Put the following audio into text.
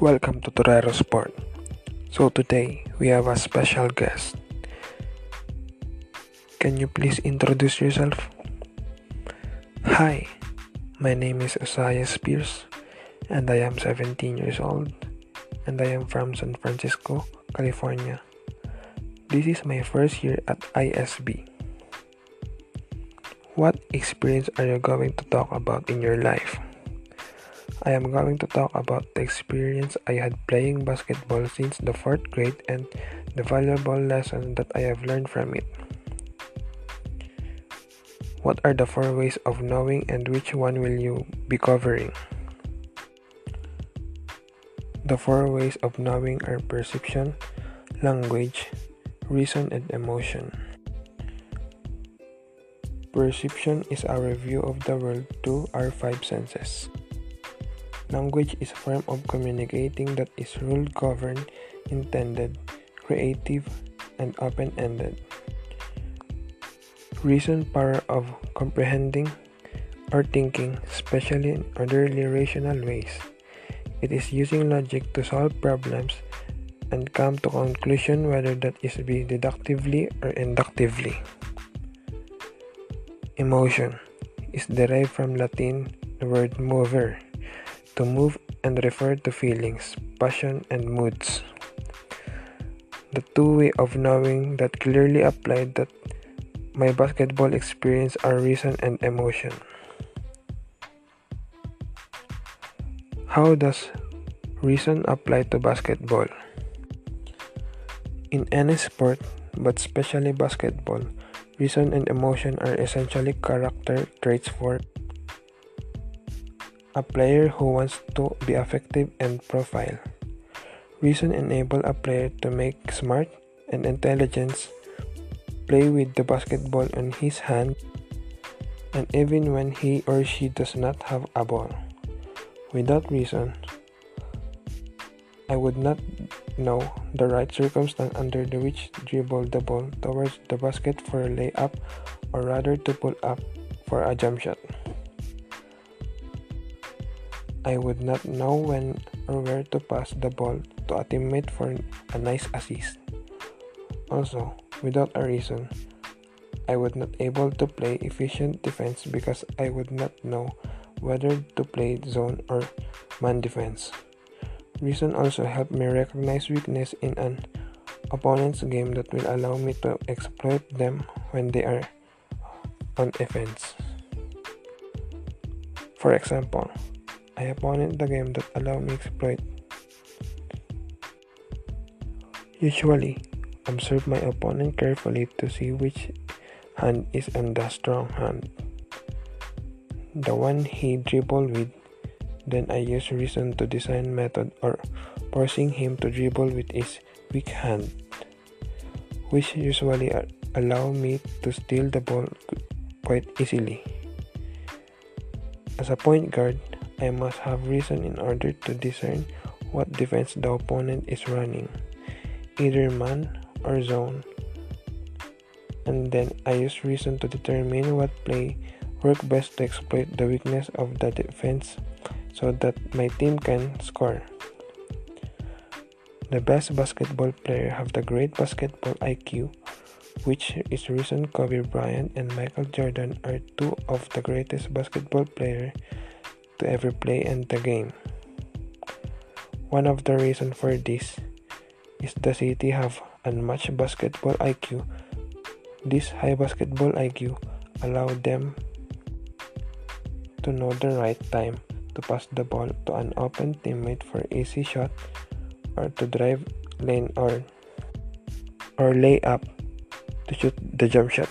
Welcome to Torero Sport. So today we have a special guest. Can you please introduce yourself? Hi, my name is Osaya Spears and I am 17 years old and I am from San Francisco, California. This is my first year at ISB. What experience are you going to talk about in your life? I am going to talk about the experience I had playing basketball since the fourth grade and the valuable lessons that I have learned from it. What are the four ways of knowing and which one will you be covering? The four ways of knowing are perception, language, reason, and emotion. Perception is our view of the world through our five senses. Language is a form of communicating that is rule governed, intended, creative, and open ended. Reason power of comprehending or thinking, especially in orderly rational ways. It is using logic to solve problems and come to conclusion whether that is be deductively or inductively. Emotion is derived from Latin the word mover to move and refer to feelings, passion, and moods. The two way of knowing that clearly applied that my basketball experience are reason and emotion. How does reason apply to basketball? In any sport, but especially basketball, reason and emotion are essentially character traits for a player who wants to be effective and profile. Reason enable a player to make smart and intelligence play with the basketball in his hand and even when he or she does not have a ball. Without reason, I would not know the right circumstance under the which dribble the ball towards the basket for a layup or rather to pull up for a jump shot. I would not know when or where to pass the ball to a teammate for a nice assist. Also, without a reason, I would not able to play efficient defense because I would not know whether to play zone or man defense. Reason also helped me recognize weakness in an opponent's game that will allow me to exploit them when they are on offense. For example, I opponent the game that allow me exploit. Usually, I observe my opponent carefully to see which hand is on the strong hand. The one he dribble with, then I use reason to design method or forcing him to dribble with his weak hand, which usually allow me to steal the ball quite easily. As a point guard, I must have reason in order to discern what defense the opponent is running, either man or zone. And then I use reason to determine what play work best to exploit the weakness of the defense so that my team can score. The best basketball player have the great basketball IQ, which is reason Kobe Bryant and Michael Jordan are two of the greatest basketball players to ever play in the game. One of the reasons for this is the city have unmatched basketball IQ. This high basketball IQ allow them to know the right time to pass the ball to an open teammate for easy shot or to drive lane or or lay up to shoot the jump shot.